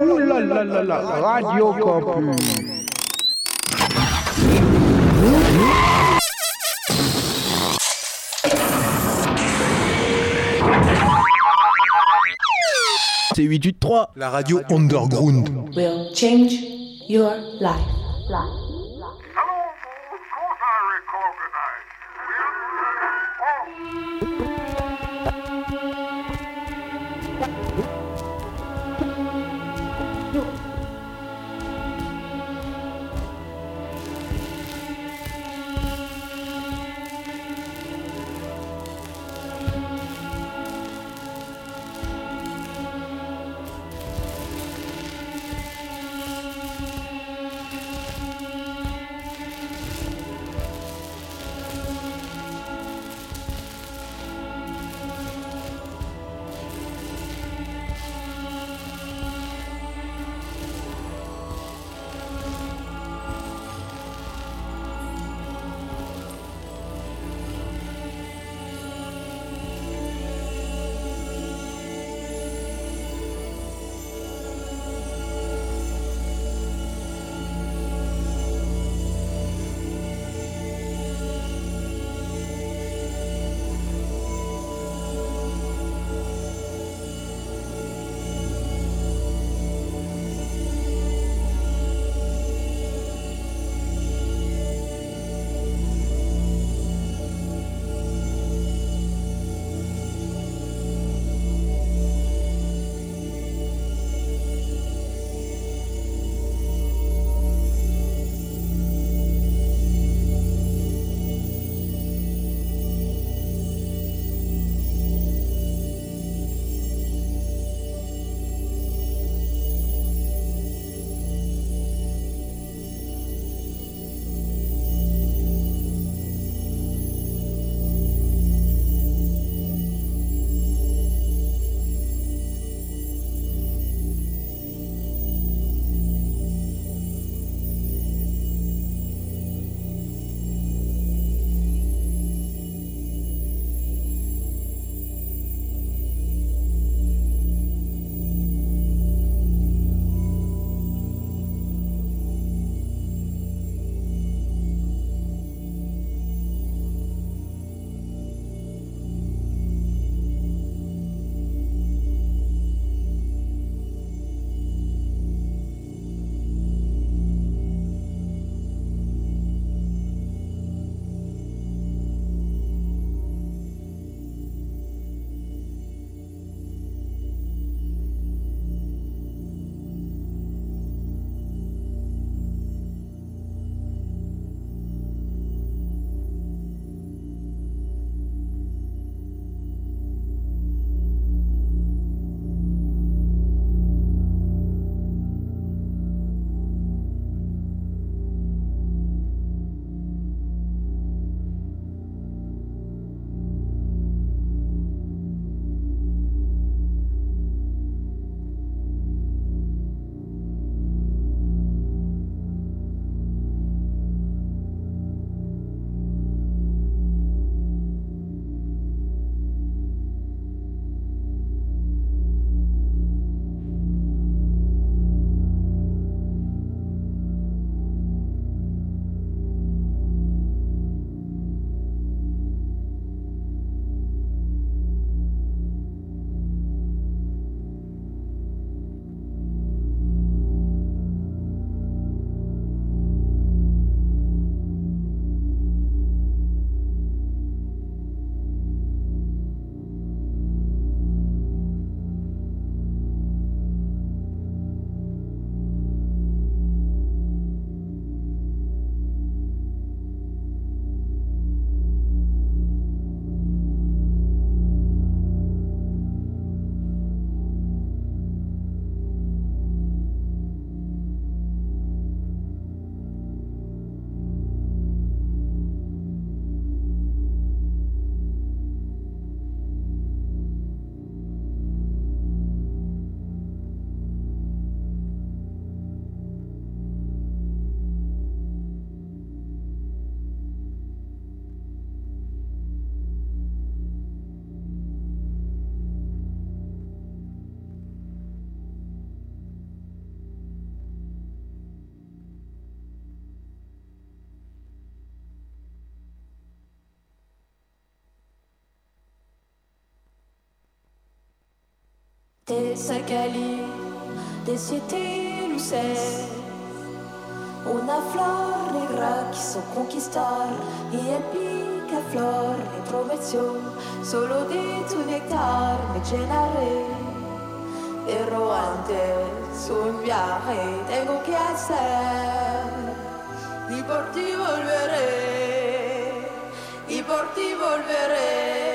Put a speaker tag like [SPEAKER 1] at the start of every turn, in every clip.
[SPEAKER 1] Ouh là là là là, Radio Campus.
[SPEAKER 2] C'est 883.
[SPEAKER 3] La radio underground.
[SPEAKER 4] will change your life.
[SPEAKER 5] Hello,
[SPEAKER 3] Sakali, decidi lo sei. Una flor negra che so conquistar e el pica flor mi prometió solo di tu nectar me llenaré. Pero antes un viaje tengo que hacer y por ti volveré y por ti volveré.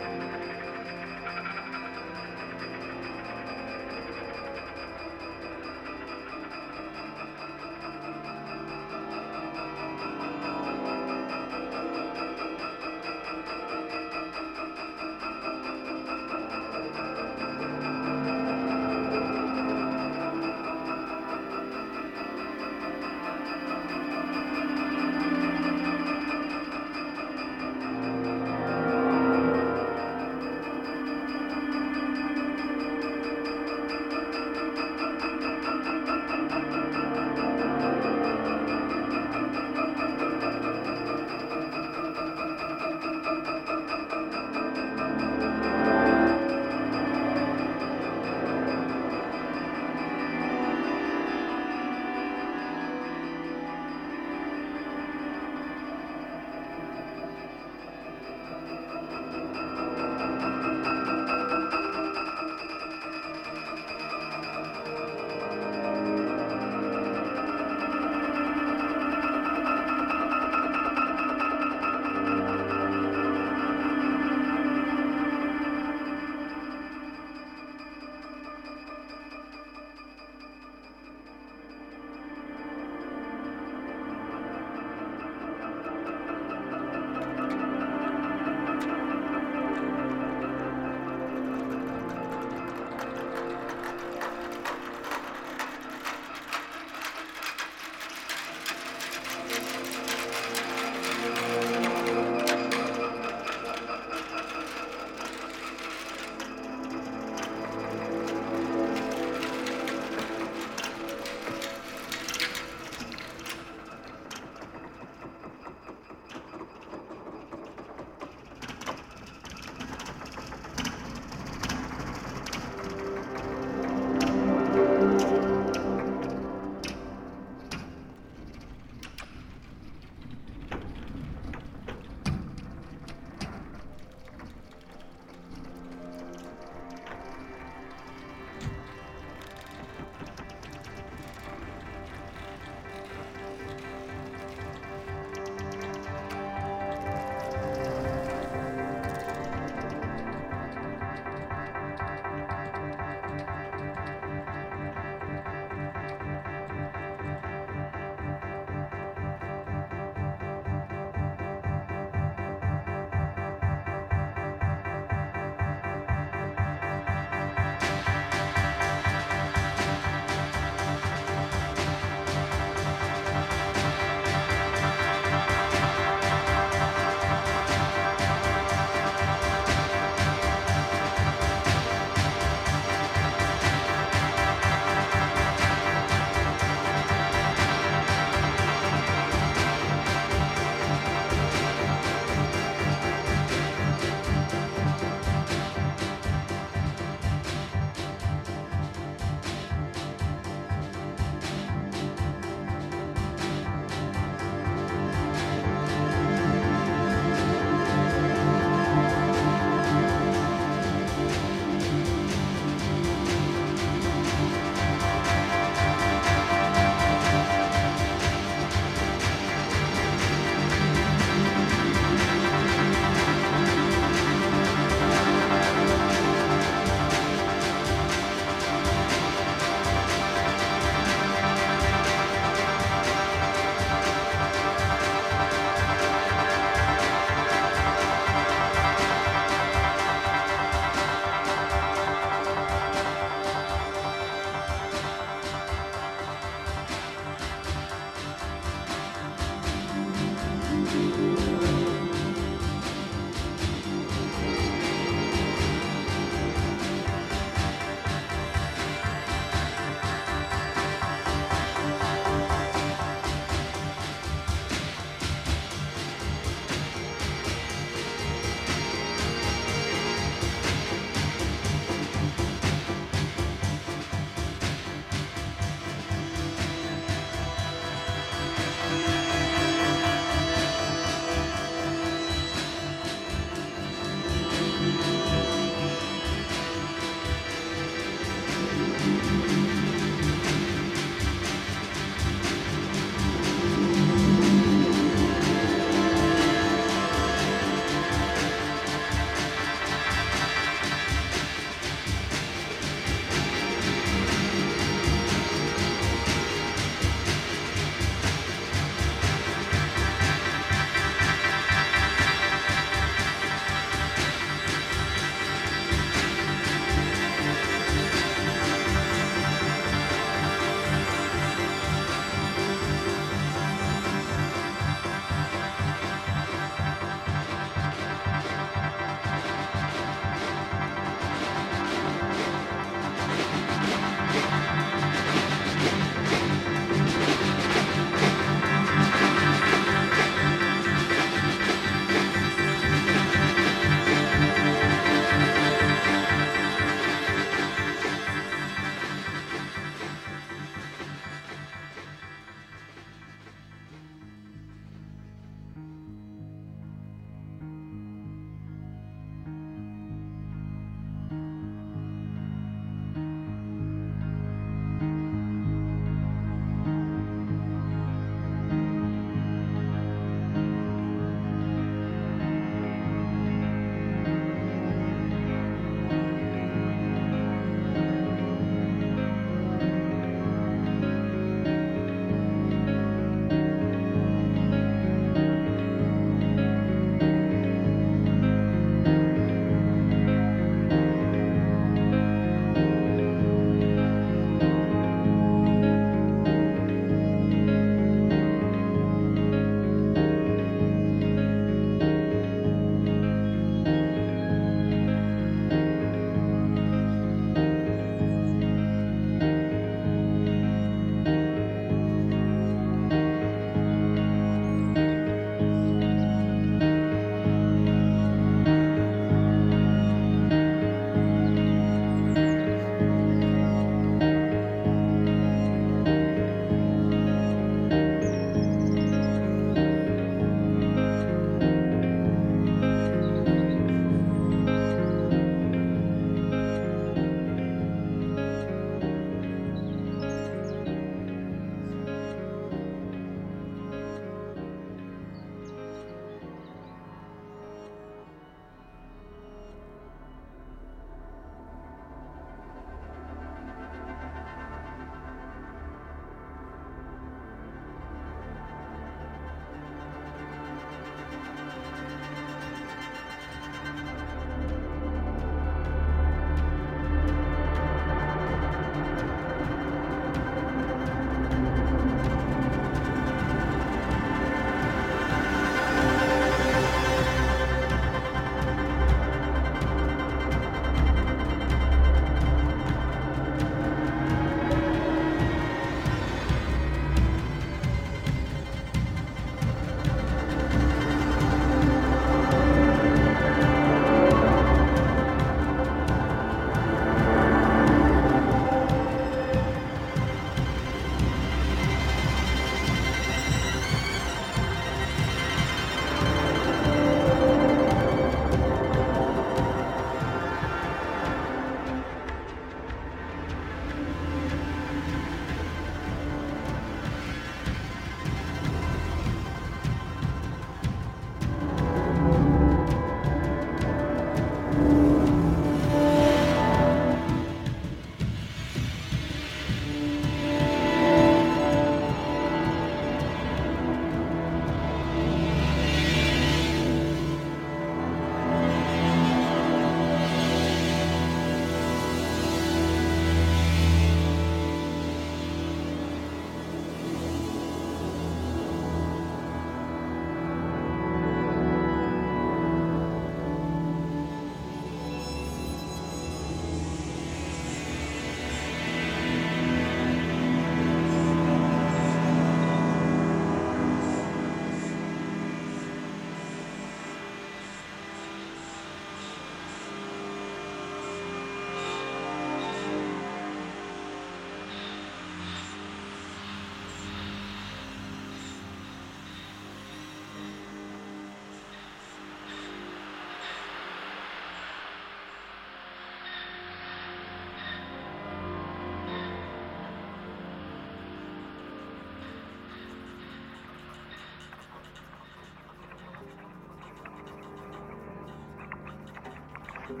[SPEAKER 6] Thank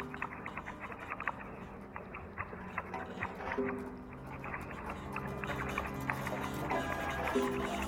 [SPEAKER 6] you.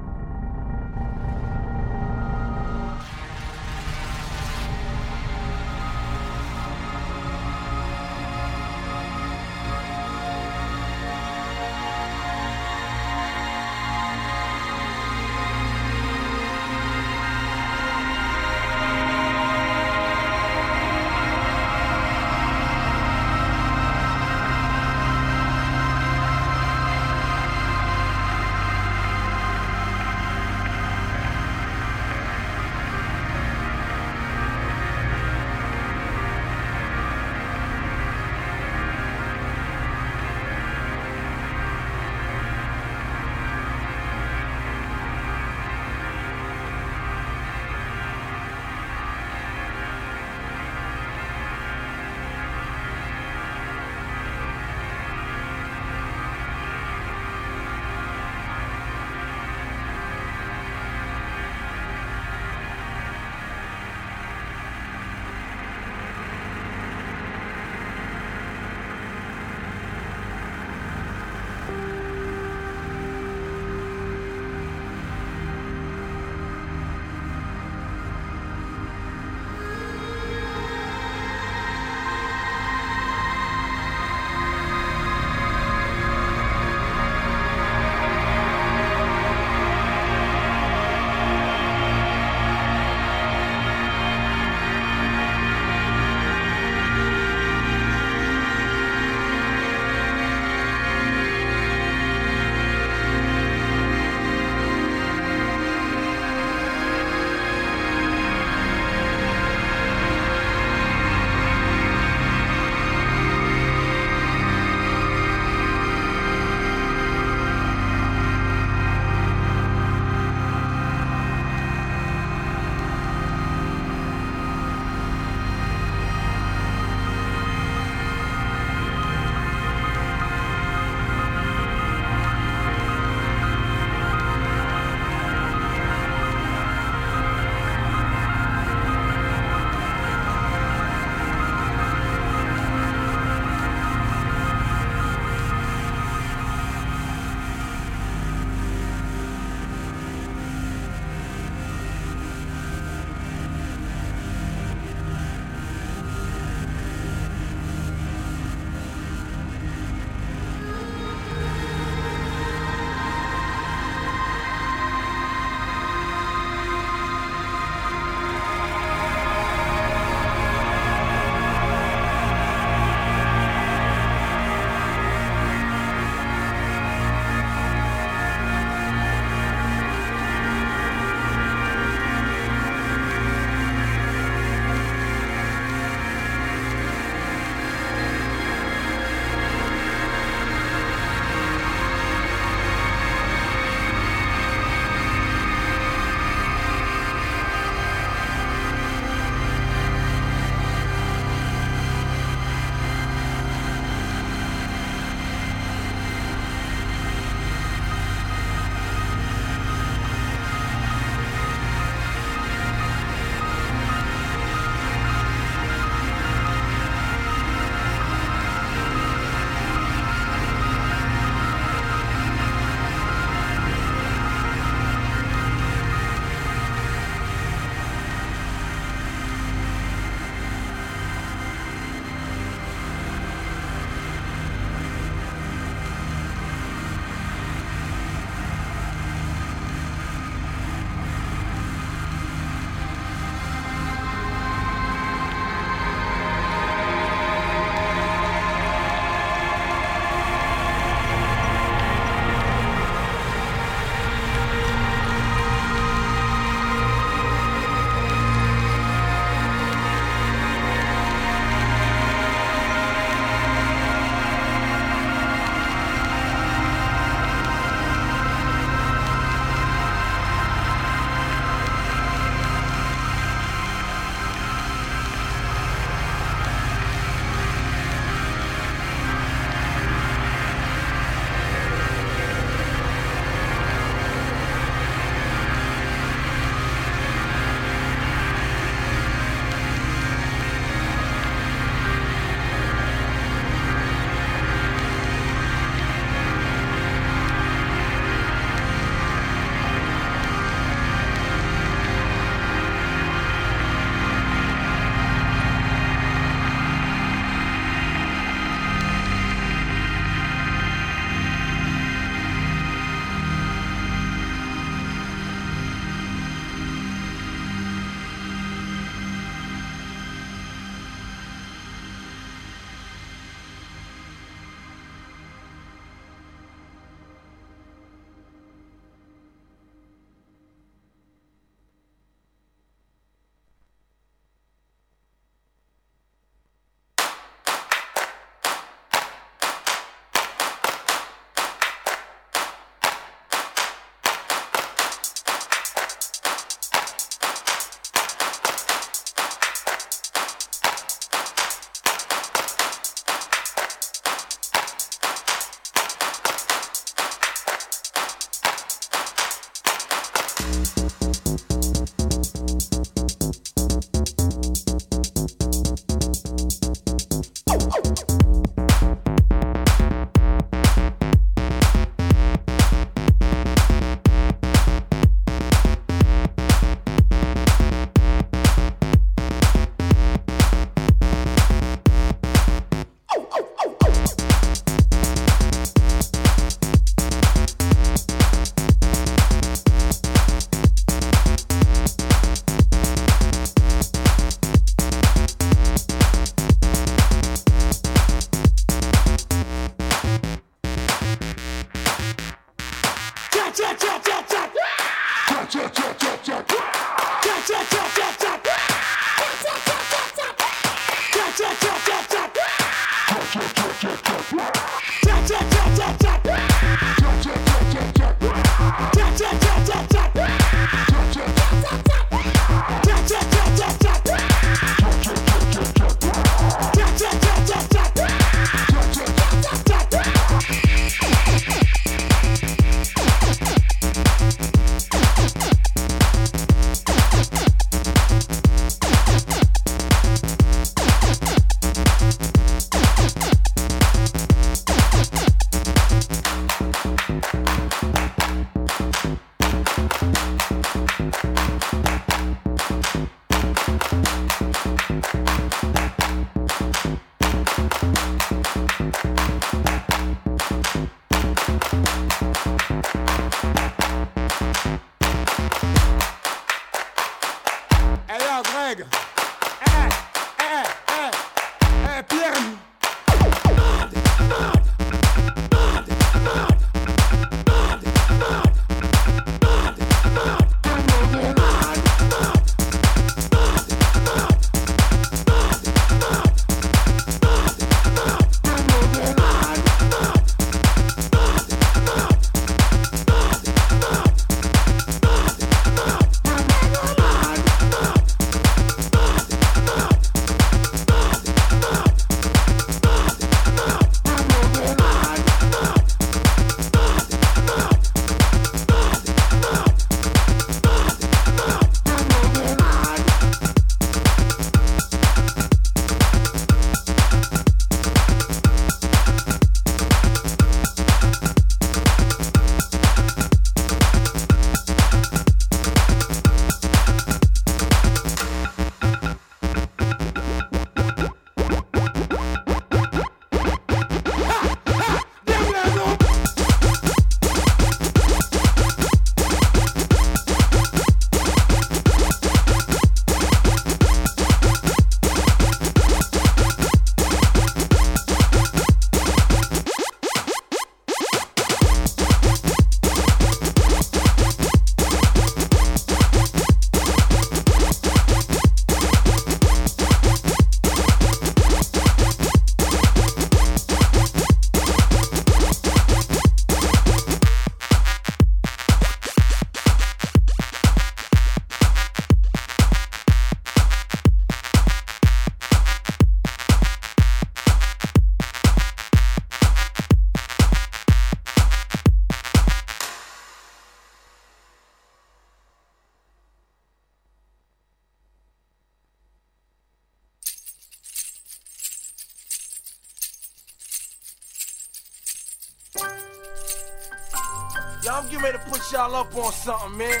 [SPEAKER 7] Y'all up on something, man.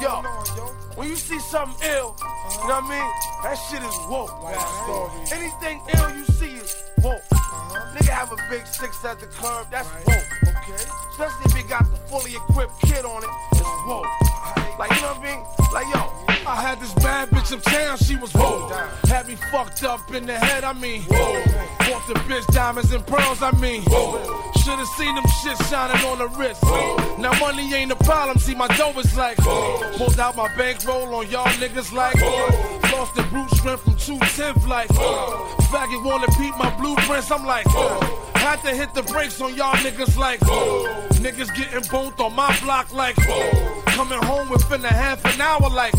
[SPEAKER 7] Yo, when you see something ill, you know what I mean? That shit is woke. Anything ill you see is woke. Nigga have a big six at the curb, that's woke. Okay. Especially if you got the fully equipped kid on it, it's woke. Like, you know what I mean? Like, yo, I had this bad bitch uptown, she was woke. Had me fucked up in the head, I mean. whoa. Bought the bitch diamonds and pearls, I mean. whoa. Should've seen them shit shining on the wrist. Now money ain't a problem, see my dough is like. whoa. Pulled out my bankroll on y'all niggas like. whoa. Lost the brute strength from 210 like. Faggot wanna peep my blueprints, I'm like. Had to hit the brakes on y'all niggas like. Whoa. Niggas getting boned on my block like. Whoa. Coming home within a half an hour like.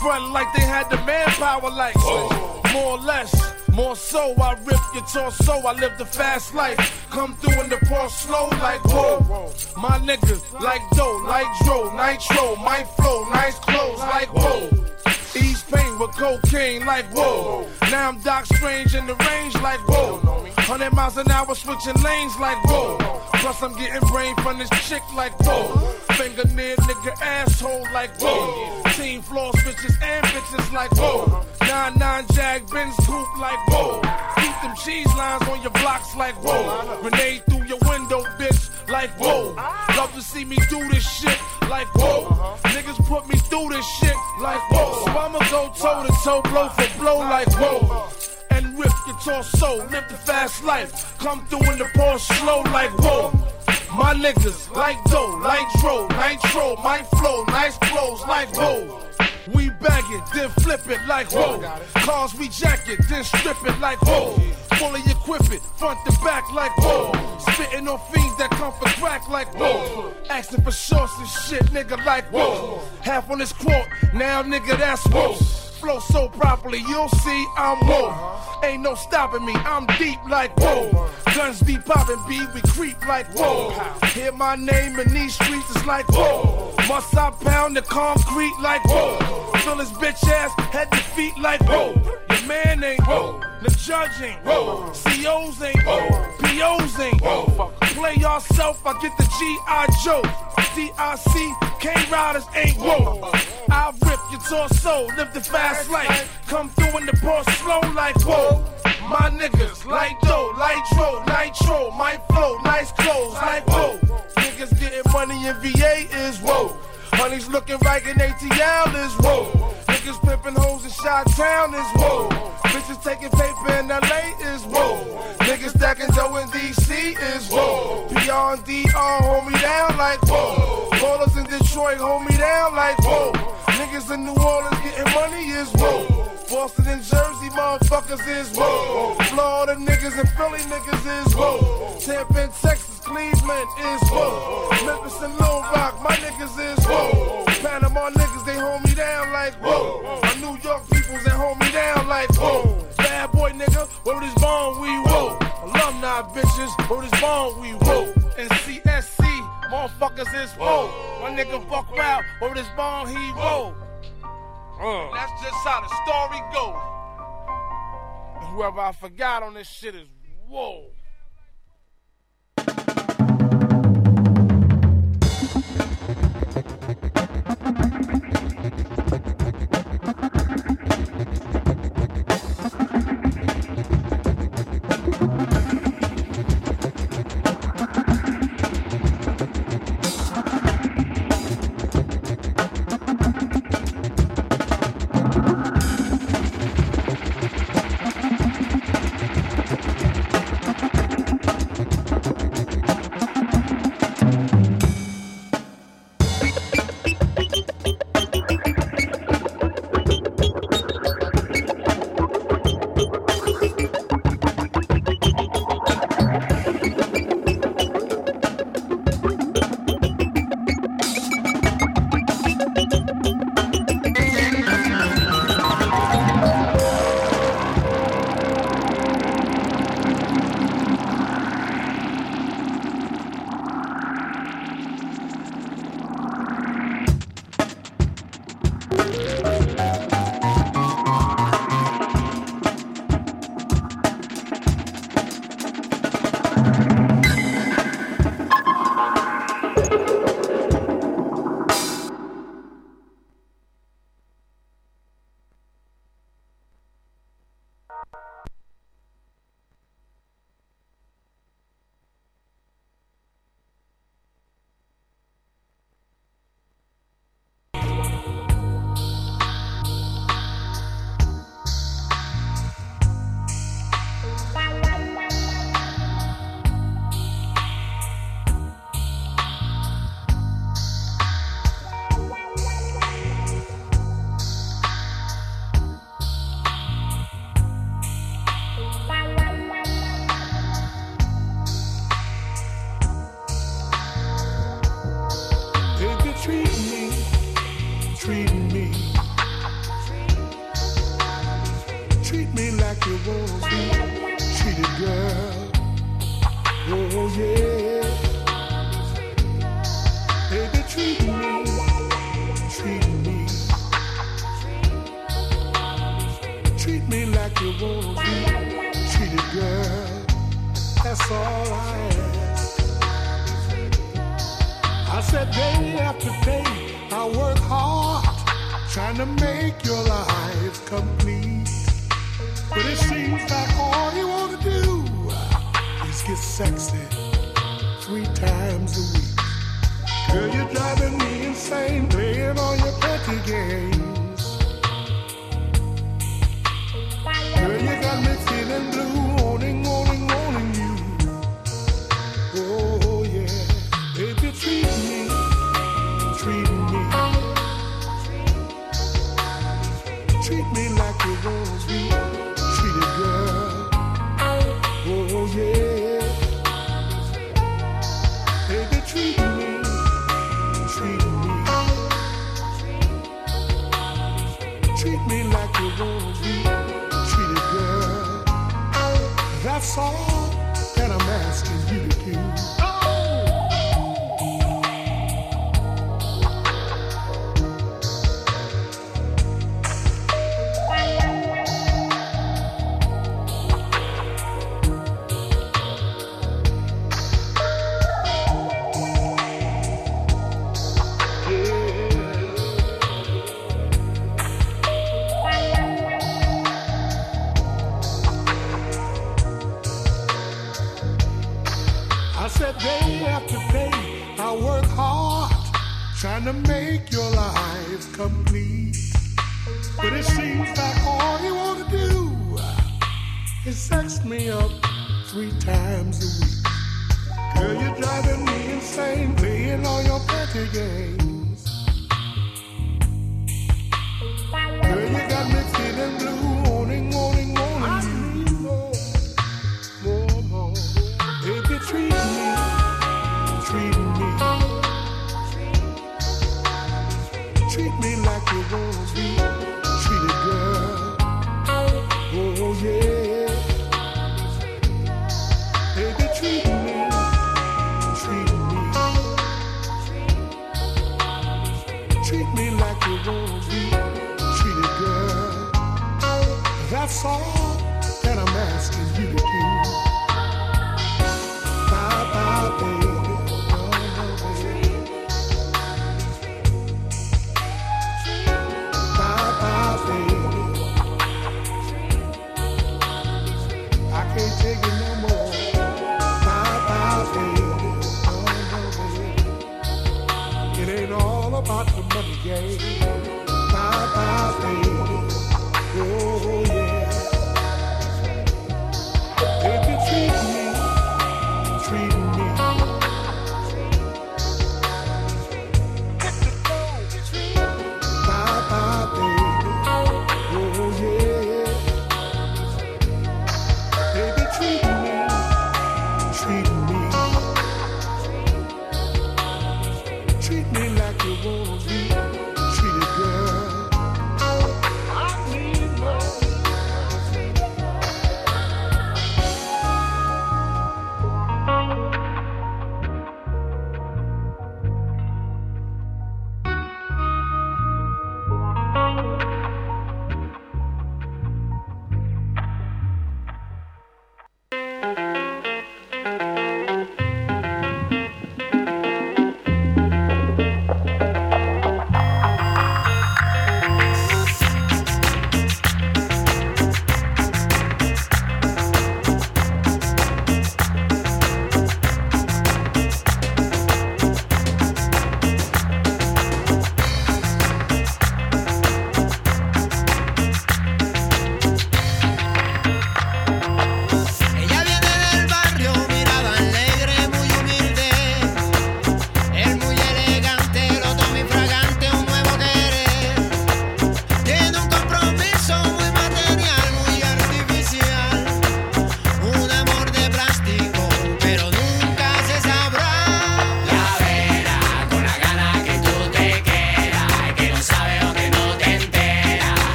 [SPEAKER 7] Front like they had the manpower like. Whoa. More or less. More so, I rip your torso, I live the fast life. Come through in the Porsche slow like whoa. My niggas like dough, like dro, nitro, my flow, nice clothes like whoa. Ease pain with cocaine like whoa. Now I'm Doc Strange in the range like whoa. 100 miles an hour switching lanes like whoa. Plus I'm getting brain from this chick like whoa. Finger near nigga asshole like whoa. Team floor bitches and bitches like whoa. Nine nine jag Benz coupe like whoa. Keep them cheese lines on your blocks like whoa. Grenade through your window, bitch, like whoa. Love to see me do this shit like whoa. Niggas put me through this shit like whoa. So I'ma go toe to toe, blow for blow like whoa. And rip your torso, live the fast life. Come through in the Porsche slow like whoa. My niggas like dough, like dro, nitro, my flow, nice clothes like whoa. We bag it, then flip it like whoa. Cars we jack it, then strip it like whoa. Fully equip it, front to back like whoa. Spitting on fiends that come for crack like whoa. Asking for shorts and shit, nigga like whoa. Half on this quote, now nigga that's whoa. Flow so properly, you'll see I'm whoa. Ain't no stopping me, I'm deep like whoa. Guns be popping, B, we creep like whoa. Hear my name in these streets, it's like whoa. Must I pound the concrete like whoa. Fill his bitch ass head to feet like whoa. Your man ain't whoa. The judge ain't whoa. COs ain't whoa. POs ain't whoa. Play yourself, I get the G.I. Joe. DIC, K Riders ain't whoa. I rip your torso, live the fast life. Come through in the Porsche slow like whoa. My niggas like dough, like dro, nitro, my flow, nice clothes like whoa. Niggas getting money in VA is whoa. Honey's looking right in ATL is whoa.
[SPEAKER 6] Niggas pimping hoes in Shot Town is whoa. Bitches taking paper in LA is whoa. Niggas stacking dough in DC is whoa. And DR hold me down like whoa. Ballers in Detroit hold me down like whoa. Niggas in New Orleans getting money is whoa. Boston and Jersey motherfuckers is whoa. Florida niggas and Philly niggas is whoa. Tampa and Texas, Cleveland is whoa. Memphis and Little Rock, my niggas is whoa. Panama niggas, they hold me down like whoa. My New York peoples, they hold me down like whoa. Bad boy nigga, where this bone we whoa. Alumni bitches, where this bone we whoa. And CSC, motherfuckers is whoa. My nigga fuck around, where this bone he whoa. Uh. That's just how the story goes. And whoever I forgot on this shit is whoa.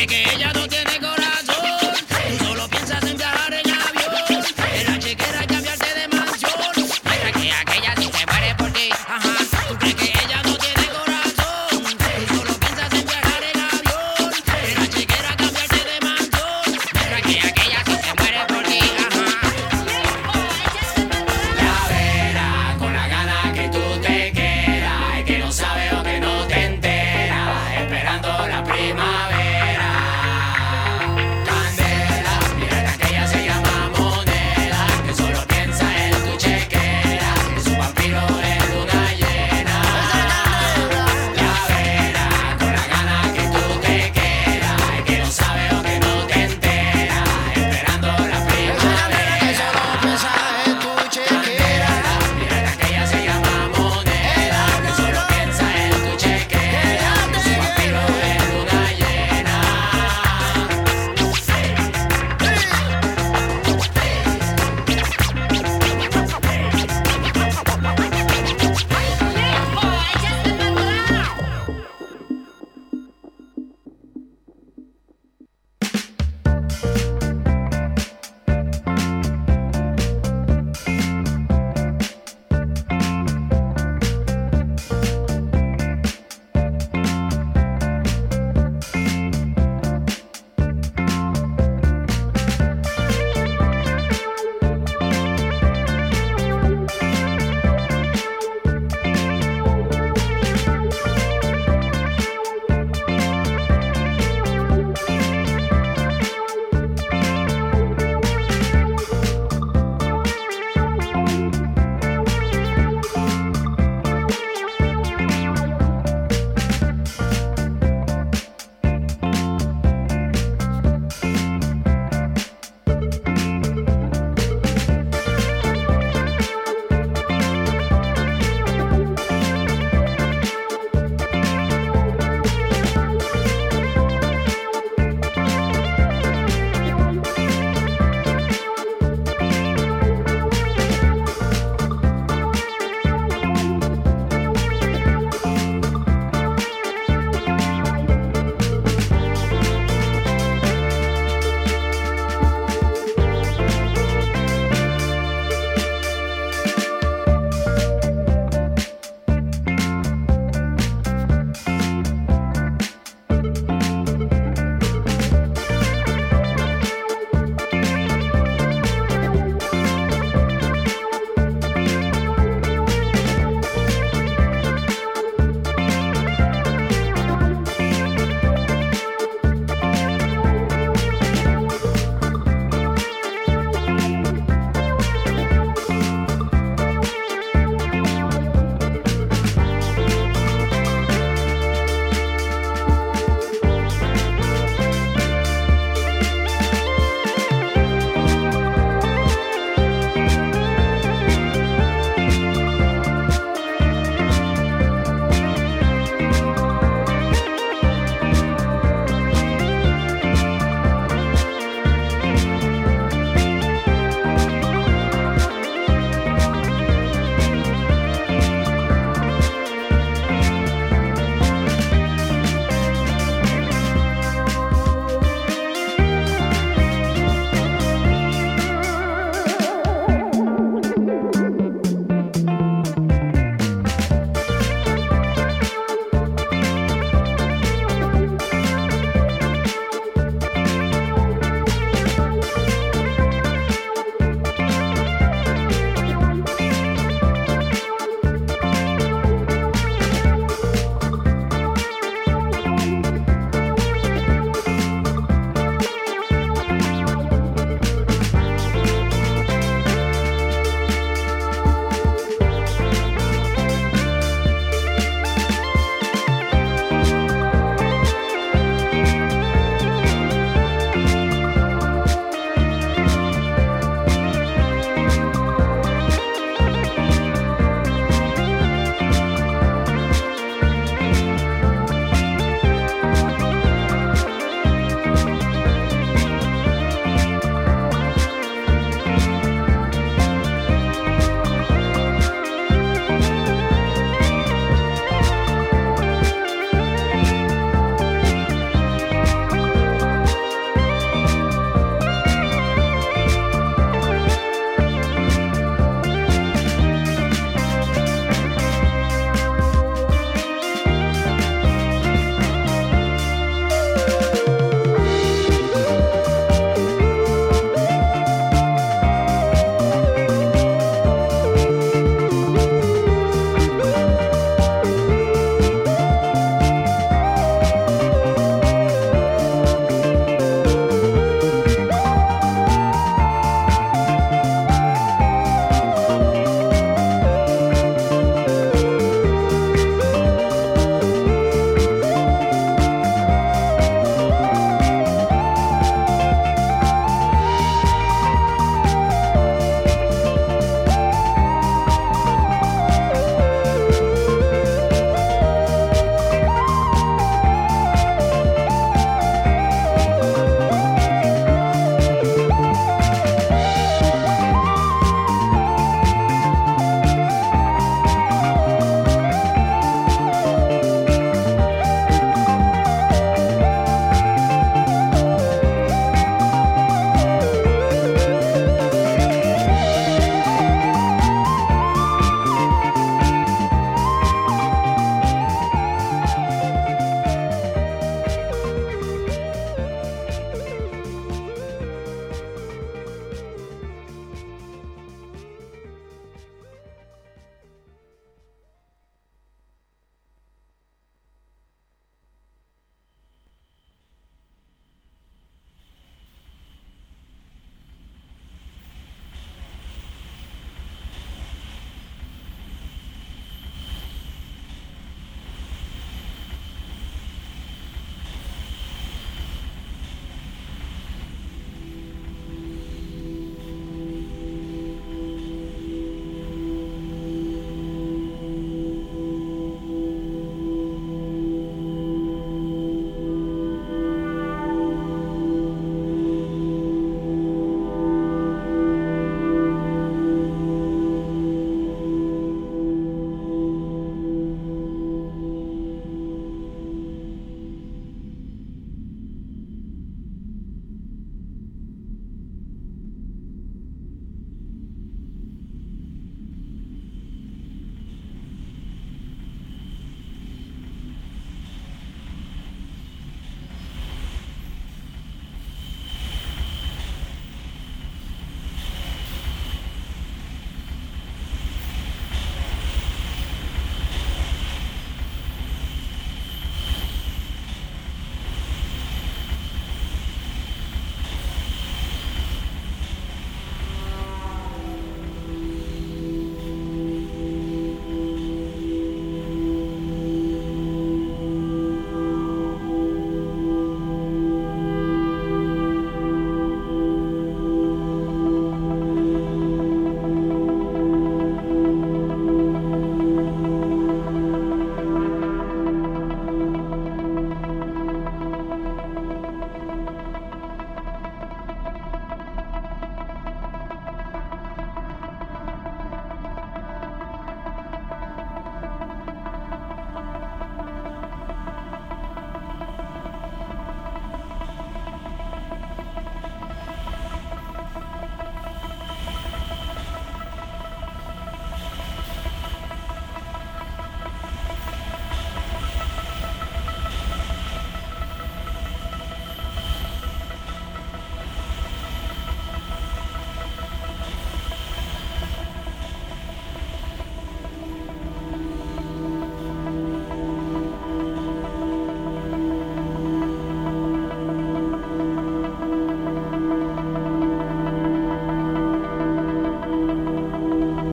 [SPEAKER 8] Porque que ella no tiene